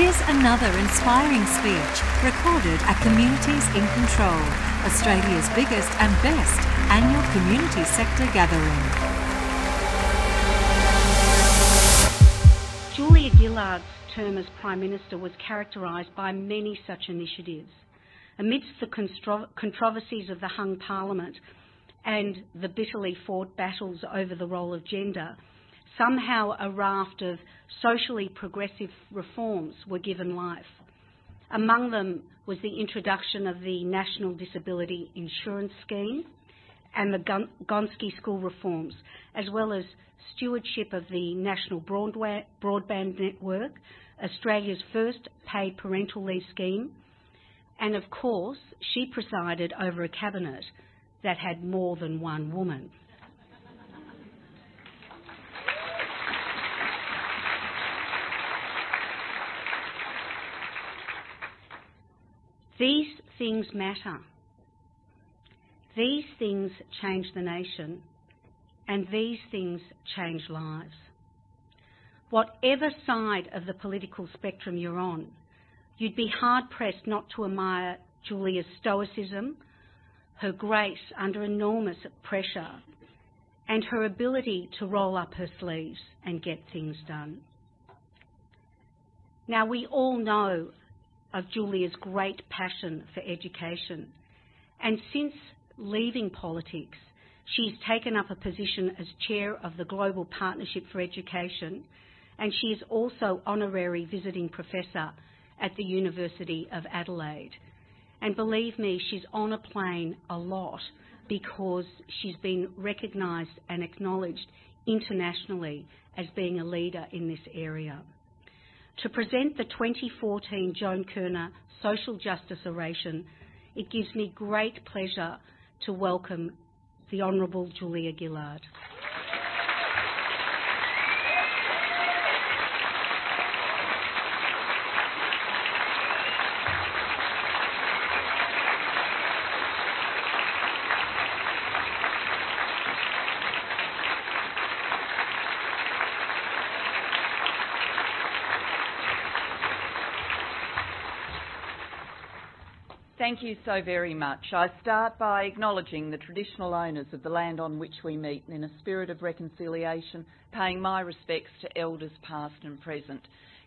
Here's another inspiring speech recorded at Communities in Control, Australia's biggest and best annual community sector gathering. Julia Gillard's term as Prime Minister was characterised by many such initiatives. Amidst the contro- controversies of the hung parliament and the bitterly fought battles over the role of gender, somehow a raft of socially progressive reforms were given life. Among them was the introduction of the National Disability Insurance Scheme and the Gonski School reforms, as well as stewardship of the National Broadband Network, Australia's first paid parental leave scheme, and of course, she presided over a cabinet that had more than one woman. These things matter. These things change the nation, and these things change lives. Whatever side of the political spectrum you're on, you'd be hard pressed not to admire Julia's stoicism, her grace under enormous pressure, and her ability to roll up her sleeves and get things done. Now, we all know of Julia's great passion for education, and since leaving politics, she's taken up a position as chair of the Global Partnership for Education, and she is also honorary visiting professor at the University of Adelaide. And believe me, she's on a plane a lot because she's been recognised and acknowledged internationally as being a leader in this area. To present the 2014 Joan Kirner Social Justice Oration, it gives me great pleasure to welcome the Honourable Julia Gillard. Thank you so very much. I start by acknowledging the traditional owners of the land on which we meet and in a spirit of reconciliation, paying my respects to elders past and present.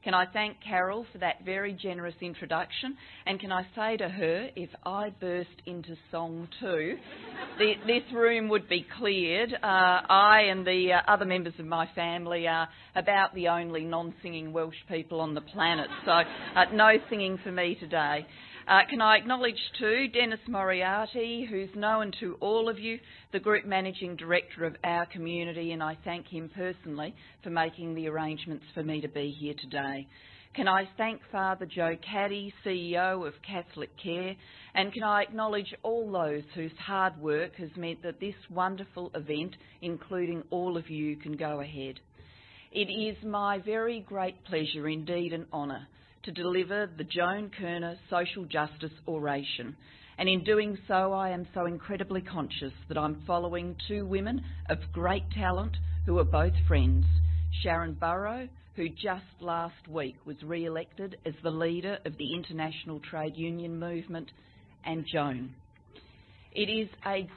Can I thank Carol for that very generous introduction? And can I say to her, if I burst into song too, the, this room would be cleared. Uh, I and the uh, other members of my family are about the only non singing Welsh people on the planet, so uh, no singing for me today. Uh, can I acknowledge too Denis Moriarty, who's known to all of you, the Group Managing Director of our community, and I thank him personally for making the arrangements for me to be here today. Can I thank Father Joe Caddy, CEO of Catholic Care, and can I acknowledge all those whose hard work has meant that this wonderful event, including all of you, can go ahead. It is my very great pleasure, indeed an honour, to deliver the Joan Kirner Social Justice Oration. And in doing so, I am so incredibly conscious that I'm following two women of great talent who are both friends. Sharan Burrow, who just last week was re elected as the leader of the International Trade Union Movement, and Joan. It is a.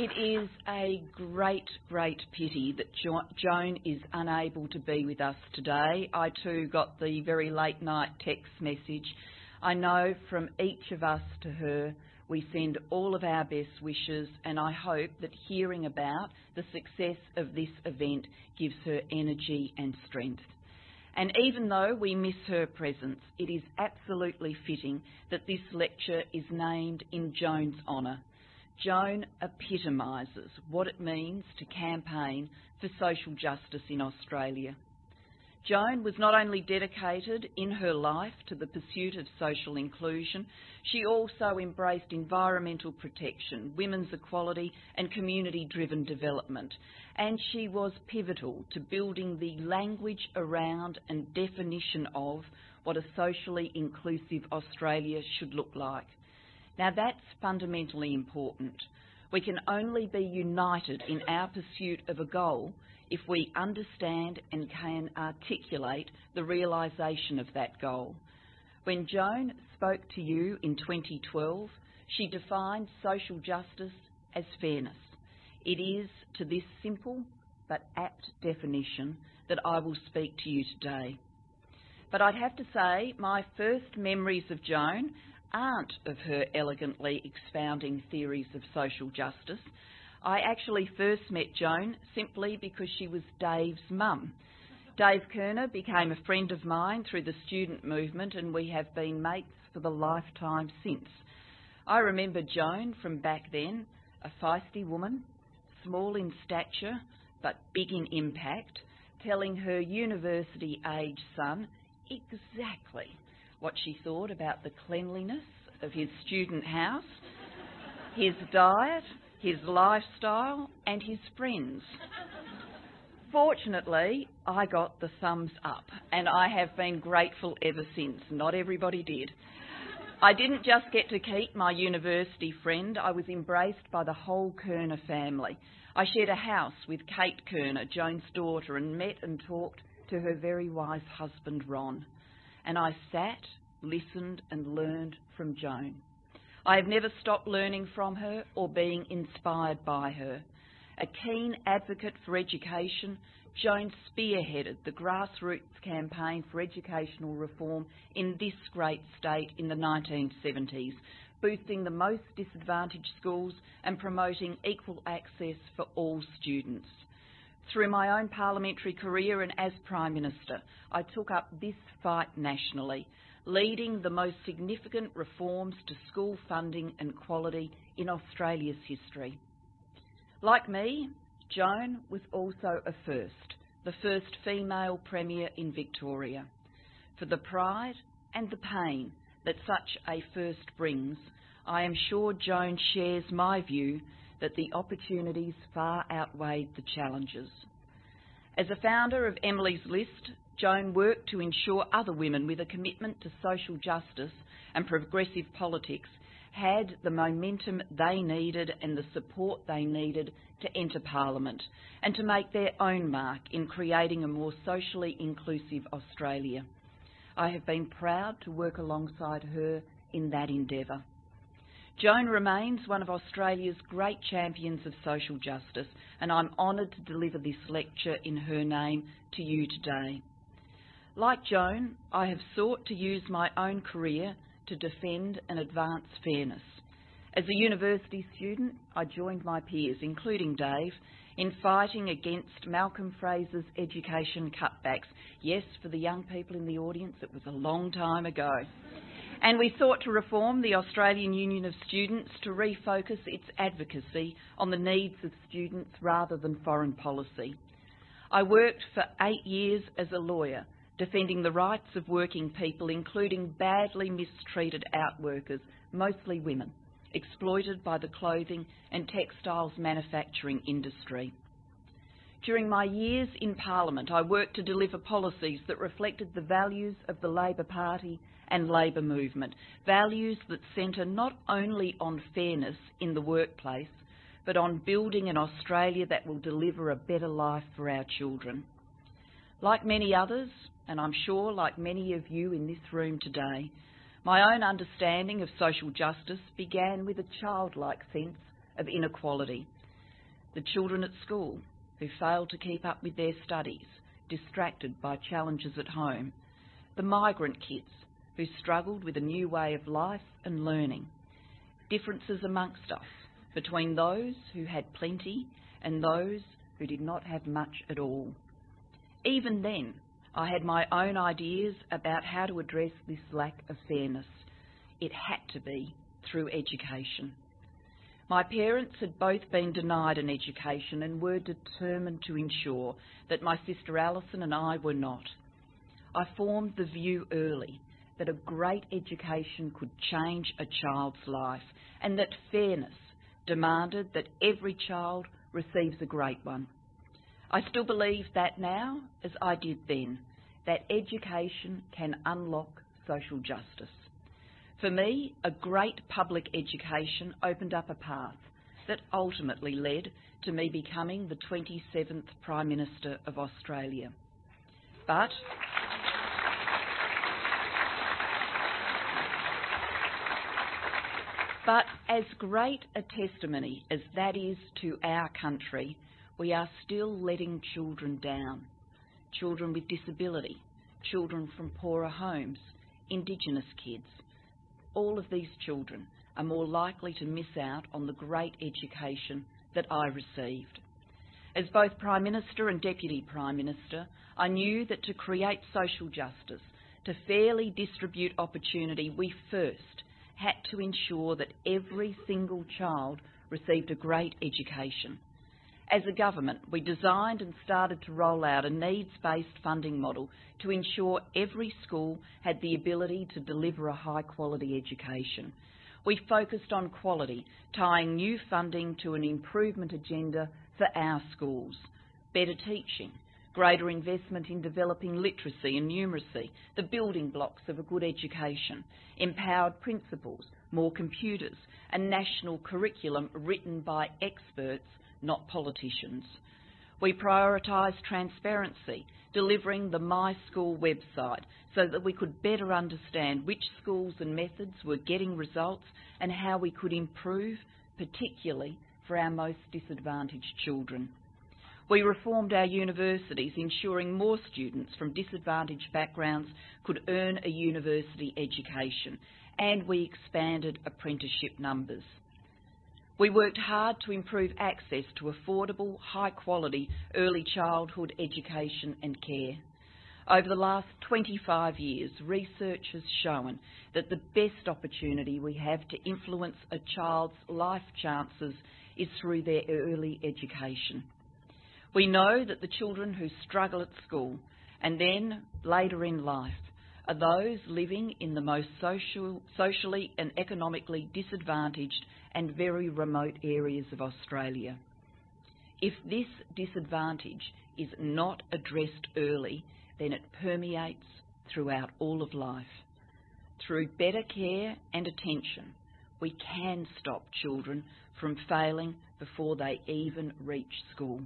It is a great, great pity that jo- Joan is unable to be with us today. I too got the very late night text message. I know from each of us to her, we send all of our best wishes, and I hope that hearing about the success of this event gives her energy and strength. And even though we miss her presence, it is absolutely fitting that this lecture is named in Joan's honour. Joan epitomises what it means to campaign for social justice in Australia. Joan was not only dedicated in her life to the pursuit of social inclusion, she also embraced environmental protection, women's equality, and community driven development. And she was pivotal to building the language around and definition of what a socially inclusive Australia should look like. Now, that's fundamentally important. We can only be united in our pursuit of a goal if we understand and can articulate the realisation of that goal. When Joan spoke to you in 2012, she defined social justice as fairness. It is to this simple but apt definition that I will speak to you today. But I'd have to say, my first memories of Joan aren't of her elegantly expounding theories of social justice. I actually first met Joan simply because she was Dave's mum. Dave Kirner became a friend of mine through the student movement, and we have been mates for the lifetime since. I remember Joan from back then, a feisty woman, small in stature but big in impact, telling her university age son exactly what she thought about the cleanliness of his student house, his diet, his lifestyle, and his friends. Fortunately, I got the thumbs up, and I have been grateful ever since. Not everybody did. I didn't just get to keep my university friend, I was embraced by the whole Kirner family. I shared a house with Kate Kirner, Joan's daughter, and met and talked to her very wise husband, Ron. And I sat, listened, and learned from Joan. I have never stopped learning from her or being inspired by her. A keen advocate for education, Joan spearheaded the grassroots campaign for educational reform in this great state in the 1970s, boosting the most disadvantaged schools and promoting equal access for all students. Through my own parliamentary career and as Prime Minister, I took up this fight nationally, leading the most significant reforms to school funding and quality in Australia's history. Like me, Joan was also a first, the first female Premier in Victoria. For the pride and the pain that such a first brings, I am sure Joan shares my view that the opportunities far outweighed the challenges. As a founder of Emily's List, Joan worked to ensure other women with a commitment to social justice and progressive politics had the momentum they needed and the support they needed to enter Parliament and to make their own mark in creating a more socially inclusive Australia. I have been proud to work alongside her in that endeavour. Joan remains one of Australia's great champions of social justice, and I'm honoured to deliver this lecture in her name to you today. Like Joan, I have sought to use my own career to defend and advance fairness. As a university student, I joined my peers, including Dave, in fighting against Malcolm Fraser's education cutbacks. Yes, for the young people in the audience, it was a long time ago. And we sought to reform the Australian Union of Students to refocus its advocacy on the needs of students rather than foreign policy. I worked for eight years as a lawyer defending the rights of working people, including badly mistreated outworkers, mostly women, exploited by the clothing and textiles manufacturing industry. During my years in Parliament, I worked to deliver policies that reflected the values of the Labor Party and labour movement, values that centre not only on fairness in the workplace, but on building an Australia that will deliver a better life for our children. Like many others, and I'm sure like many of you in this room today, my own understanding of social justice began with a childlike sense of inequality. The children at school who failed to keep up with their studies, distracted by challenges at home, the migrant kids who struggled with a new way of life and learning, differences amongst us between those who had plenty and those who did not have much at all. Even then, I had my own ideas about how to address this lack of fairness. It had to be through education. My parents had both been denied an education and were determined to ensure that my sister Alison and I were not. I formed the view early that a great education could change a child's life and that fairness demanded that every child receives a great one. I still believe that now, as I did then, that education can unlock social justice. For me, a great public education opened up a path, that ultimately led to me becoming the 27th Prime Minister of Australia. But But as great a testimony as that is to our country, we are still letting children down. Children with disability, children from poorer homes, Indigenous kids. All of these children are more likely to miss out on the great education that I received. As both Prime Minister and Deputy Prime Minister, I knew that to create social justice, to fairly distribute opportunity, we first had to ensure that every single child received a great education. As a government, we designed and started to roll out a needs-based funding model to ensure every school had the ability to deliver a high-quality education. We focused on quality, tying new funding to an improvement agenda for our schools, better teaching, greater investment in developing literacy and numeracy, the building blocks of a good education, empowered principals, more computers, a national curriculum written by experts, not politicians. We prioritised transparency, delivering the My School website so that we could better understand which schools and methods were getting results and how we could improve, particularly for our most disadvantaged children. We reformed our universities, ensuring more students from disadvantaged backgrounds could earn a university education, and we expanded apprenticeship numbers. We worked hard to improve access to affordable, high quality early childhood education and care. Over the last 25 years, research has shown that the best opportunity we have to influence a child's life chances is through their early education. We know that the children who struggle at school and then later in life are those living in the most social, socially and economically disadvantaged and very remote areas of Australia. If this disadvantage is not addressed early, then it permeates throughout all of life. Through better care and attention, we can stop children from failing before they even reach school.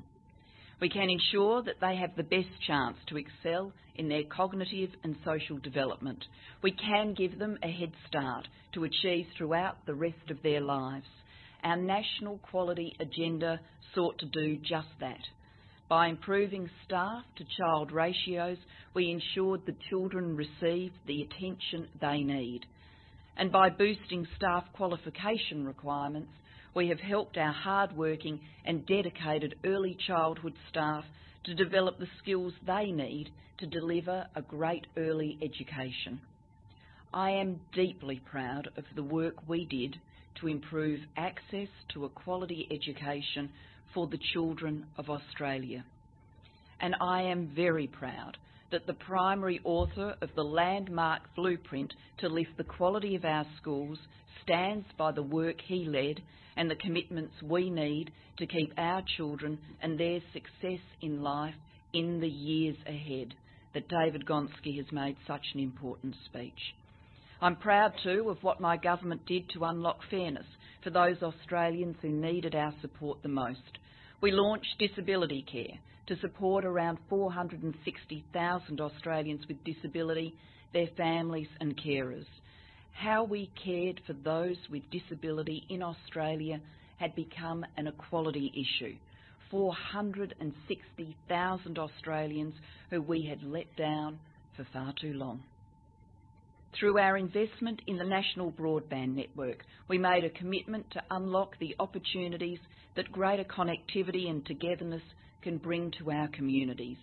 We can ensure that they have the best chance to excel in their cognitive and social development. We can give them a head start to achieve throughout the rest of their lives. Our national quality agenda sought to do just that. By improving staff to child ratios, we ensured that children received the attention they need. And by boosting staff qualification requirements, we have helped our hard-working and dedicated early childhood staff to develop the skills they need to deliver a great early education. I am deeply proud of the work we did to improve access to a quality education for the children of Australia. And I am very proud that the primary author of the landmark blueprint to lift the quality of our schools stands by the work he led and the commitments we need to keep our children and their success in life in the years ahead, that David Gonski has made such an important speech. I'm proud too of what my government did to unlock fairness for those Australians who needed our support the most. We launched disability care to support around 460,000 Australians with disability, their families and carers how we cared for those with disability in Australia had become an equality issue. 460,000 Australians who we had let down for far too long. Through our investment in the National Broadband Network, we made a commitment to unlock the opportunities that greater connectivity and togetherness can bring to our communities.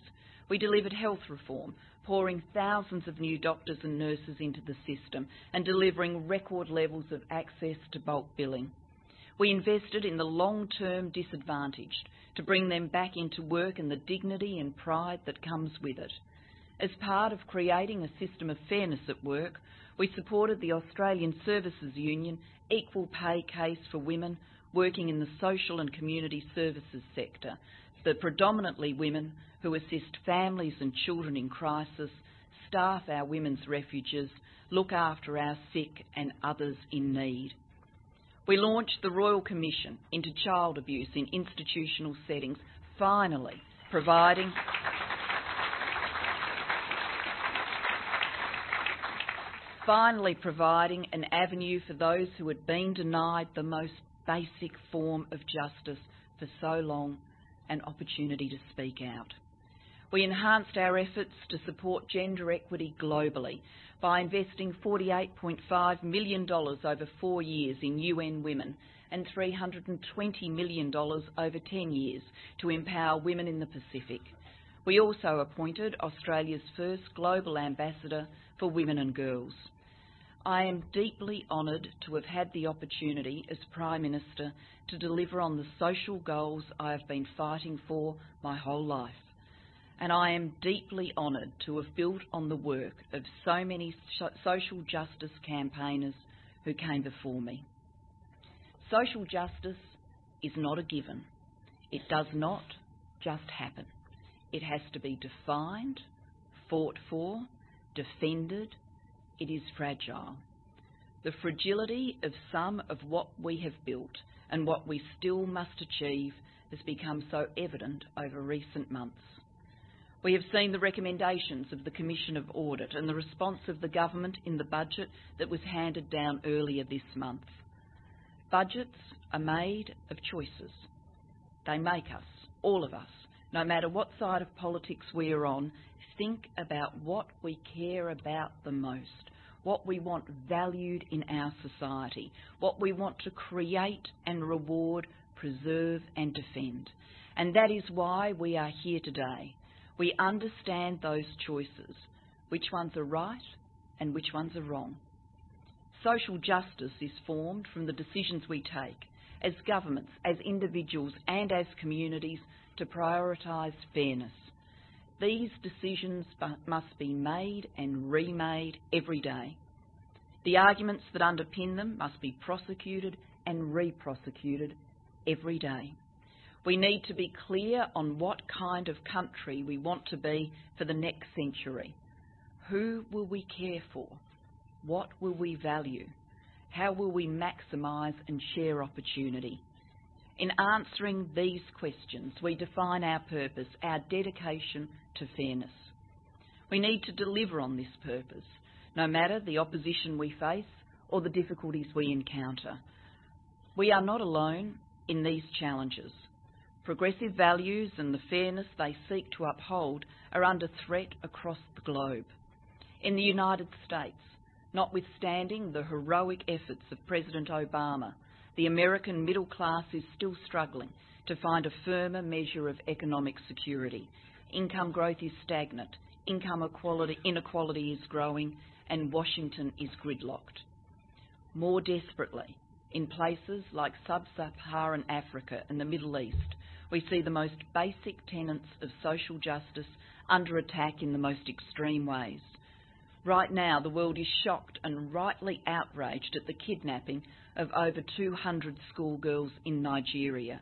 We delivered health reform, pouring thousands of new doctors and nurses into the system and delivering record levels of access to bulk billing. We invested in the long-term disadvantaged to bring them back into work and the dignity and pride that comes with it. As part of creating a system of fairness at work, we supported the Australian Services Union equal pay case for women working in the social and community services sector, the predominantly women who assist families and children in crisis, staff our women's refuges, look after our sick and others in need. We launched the Royal Commission into child abuse in institutional settings, finally providing finally providing an avenue for those who had been denied the most basic form of justice for so long an opportunity to speak out. We enhanced our efforts to support gender equity globally by investing $48.5 million over four years in UN Women and $320 million over 10 years to empower women in the Pacific. We also appointed Australia's first global ambassador for women and girls. I am deeply honoured to have had the opportunity as Prime Minister to deliver on the social goals I have been fighting for my whole life and I am deeply honoured to have built on the work of so many social justice campaigners who came before me. Social justice is not a given. It does not just happen. It has to be defined, fought for, defended. It is fragile. The fragility of some of what we have built and what we still must achieve has become so evident over recent months. We have seen the recommendations of the Commission of Audit and the response of the government in the budget that was handed down earlier this month. Budgets are made of choices. They make us, all of us, no matter what side of politics we are on, think about what we care about the most, what we want valued in our society, what we want to create and reward, preserve and defend. And that is why we are here today we understand those choices, which ones are right and which ones are wrong. Social justice is formed from the decisions we take as governments, as individuals, and as communities to prioritise fairness. These decisions must be made and remade every day. The arguments that underpin them must be prosecuted and re-prosecuted every day. We need to be clear on what kind of country we want to be for the next century. Who will we care for? What will we value? How will we maximise and share opportunity? In answering these questions, we define our purpose, our dedication to fairness. We need to deliver on this purpose, no matter the opposition we face or the difficulties we encounter. We are not alone in these challenges. Progressive values and the fairness they seek to uphold are under threat across the globe. In the United States, notwithstanding the heroic efforts of President Obama, the American middle class is still struggling to find a firmer measure of economic security. Income growth is stagnant, income equality, inequality is growing, and Washington is gridlocked. More desperately, in places like sub Saharan Africa and the Middle East, we see the most basic tenets of social justice under attack in the most extreme ways. Right now, the world is shocked and rightly outraged at the kidnapping of over 200 schoolgirls in Nigeria.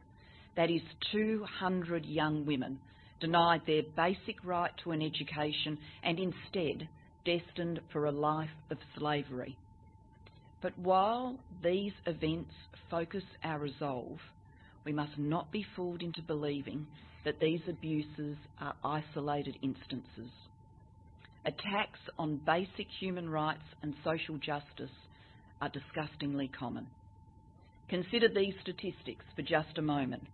That is 200 young women denied their basic right to an education and instead destined for a life of slavery. But while these events focus our resolve, we must not be fooled into believing that these abuses are isolated instances. Attacks on basic human rights and social justice are disgustingly common. Consider these statistics for just a moment.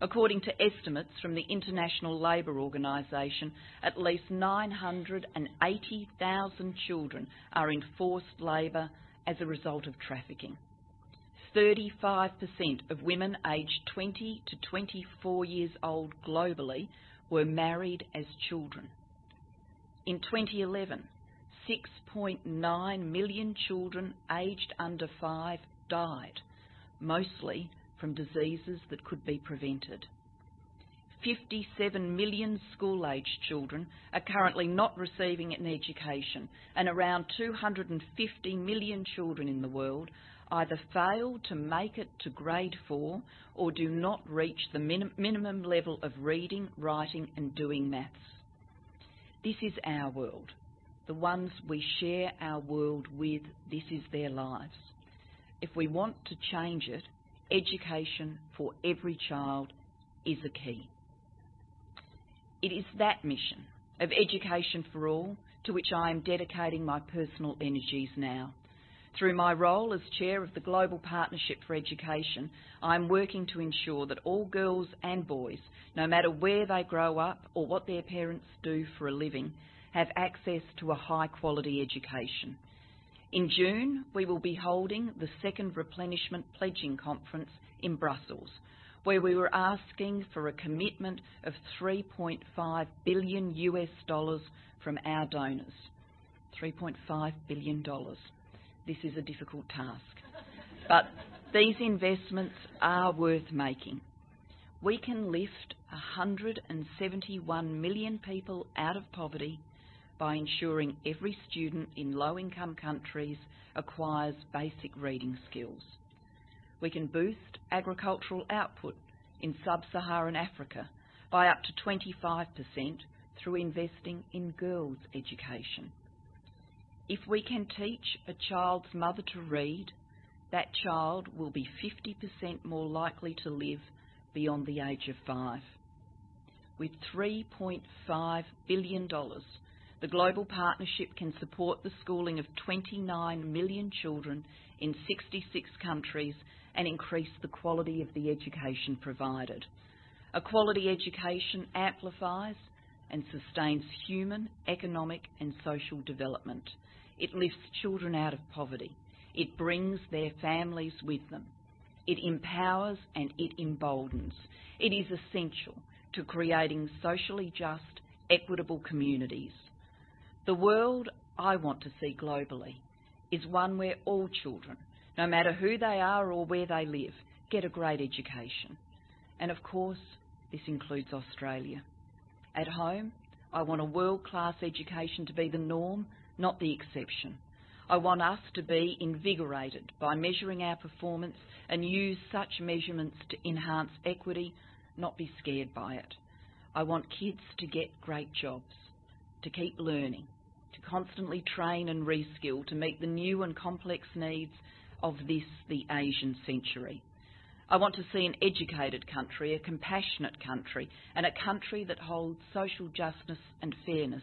According to estimates from the International Labour Organisation, at least 980,000 children are in forced labour as a result of trafficking. 35% of women aged 20 to 24 years old globally were married as children. In 2011, 6.9 million children aged under 5 died, mostly from diseases that could be prevented. 57 million school-aged children are currently not receiving an education and around 250 million children in the world either fail to make it to grade four or do not reach the minim minimum level of reading, writing and doing maths. This is our world. The ones we share our world with, this is their lives. If we want to change it, education for every child is a key. It is that mission of education for all to which I am dedicating my personal energies now. Through my role as chair of the Global Partnership for Education, I am working to ensure that all girls and boys, no matter where they grow up or what their parents do for a living, have access to a high quality education. In June, we will be holding the second replenishment pledging conference in Brussels, where we were asking for a commitment of 3.5 billion US dollars from our donors. 3.5 billion dollars. This is a difficult task. But these investments are worth making. We can lift 171 million people out of poverty by ensuring every student in low income countries acquires basic reading skills. We can boost agricultural output in sub Saharan Africa by up to 25% through investing in girls' education. If we can teach a child's mother to read, that child will be 50% more likely to live beyond the age of five. With $3.5 billion, the Global Partnership can support the schooling of 29 million children in 66 countries and increase the quality of the education provided. A quality education amplifies and sustains human, economic, and social development. It lifts children out of poverty. It brings their families with them. It empowers and it emboldens. It is essential to creating socially just, equitable communities. The world I want to see globally is one where all children, no matter who they are or where they live, get a great education. And of course, this includes Australia. At home, I want a world class education to be the norm, not the exception. I want us to be invigorated by measuring our performance and use such measurements to enhance equity, not be scared by it. I want kids to get great jobs, to keep learning, to constantly train and reskill to meet the new and complex needs of this, the Asian century. I want to see an educated country, a compassionate country, and a country that holds social justice and fairness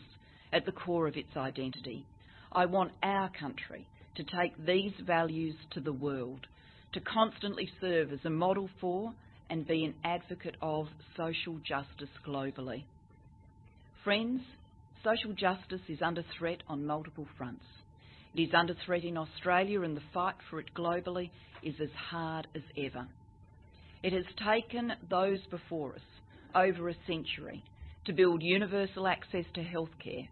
at the core of its identity. I want our country to take these values to the world, to constantly serve as a model for and be an advocate of social justice globally. Friends, social justice is under threat on multiple fronts. It is under threat in Australia, and the fight for it globally is as hard as ever. It has taken those before us over a century to build universal access to healthcare,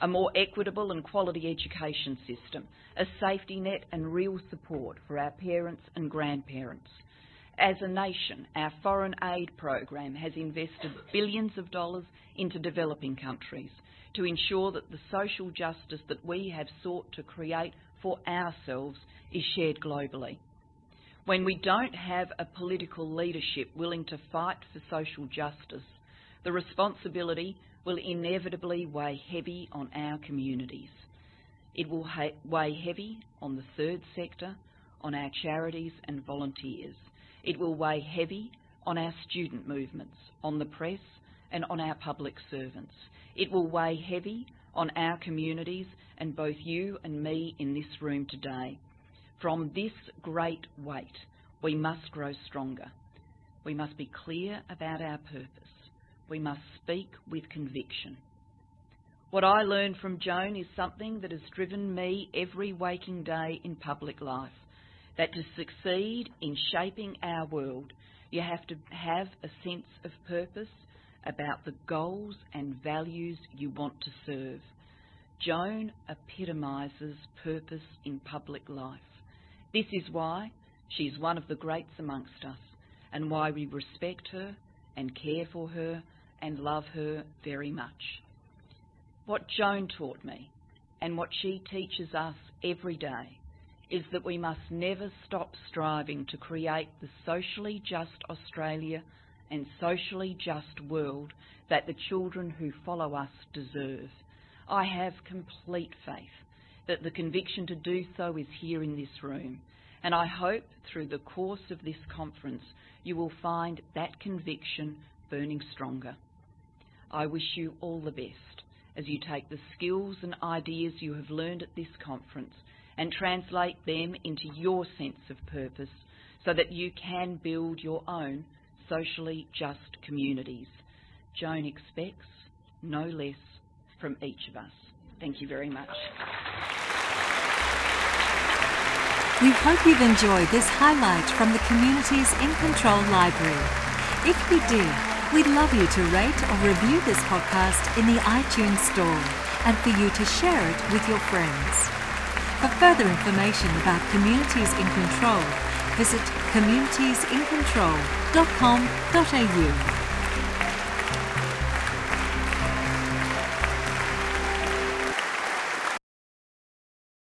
a more equitable and quality education system, a safety net and real support for our parents and grandparents. As a nation, our foreign aid program has invested billions of dollars into developing countries to ensure that the social justice that we have sought to create for ourselves is shared globally. When we don't have a political leadership willing to fight for social justice, the responsibility will inevitably weigh heavy on our communities. It will weigh heavy on the third sector, on our charities and volunteers. It will weigh heavy on our student movements, on the press, and on our public servants. It will weigh heavy on our communities and both you and me in this room today. From this great weight, we must grow stronger. We must be clear about our purpose. We must speak with conviction. What I learned from Joan is something that has driven me every waking day in public life that to succeed in shaping our world, you have to have a sense of purpose about the goals and values you want to serve. Joan epitomises purpose in public life. This is why she is one of the greats amongst us and why we respect her and care for her and love her very much. What Joan taught me and what she teaches us every day is that we must never stop striving to create the socially just Australia and socially just world that the children who follow us deserve. I have complete faith that the conviction to do so is here in this room, And I hope through the course of this conference you will find that conviction burning stronger. I wish you all the best as you take the skills and ideas you have learned at this conference and translate them into your sense of purpose so that you can build your own socially just communities. Joan expects no less from each of us. Thank you very much. We hope you've enjoyed this highlight from the Communities in Control Library. If you did, we'd love you to rate or review this podcast in the iTunes Store and for you to share it with your friends. For further information about Communities in Control, visit communitiesincontrol.com.au.